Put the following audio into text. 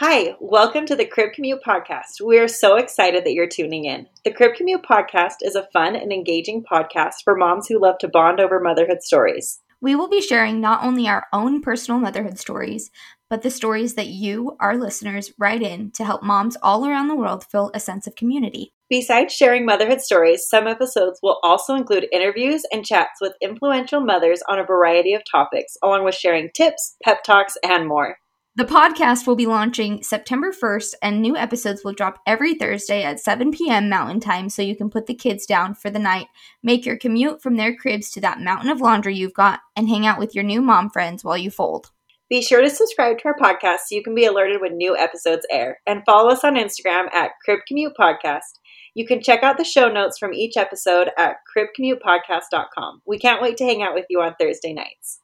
Hi, welcome to the Crib Commute Podcast. We are so excited that you're tuning in. The Crib Commute Podcast is a fun and engaging podcast for moms who love to bond over motherhood stories. We will be sharing not only our own personal motherhood stories, but the stories that you, our listeners, write in to help moms all around the world feel a sense of community. Besides sharing motherhood stories, some episodes will also include interviews and chats with influential mothers on a variety of topics, along with sharing tips, pep talks, and more. The podcast will be launching September 1st, and new episodes will drop every Thursday at 7 p.m. Mountain Time so you can put the kids down for the night, make your commute from their cribs to that mountain of laundry you've got, and hang out with your new mom friends while you fold. Be sure to subscribe to our podcast so you can be alerted when new episodes air, and follow us on Instagram at Crib Commute Podcast. You can check out the show notes from each episode at cribcommutepodcast.com. We can't wait to hang out with you on Thursday nights.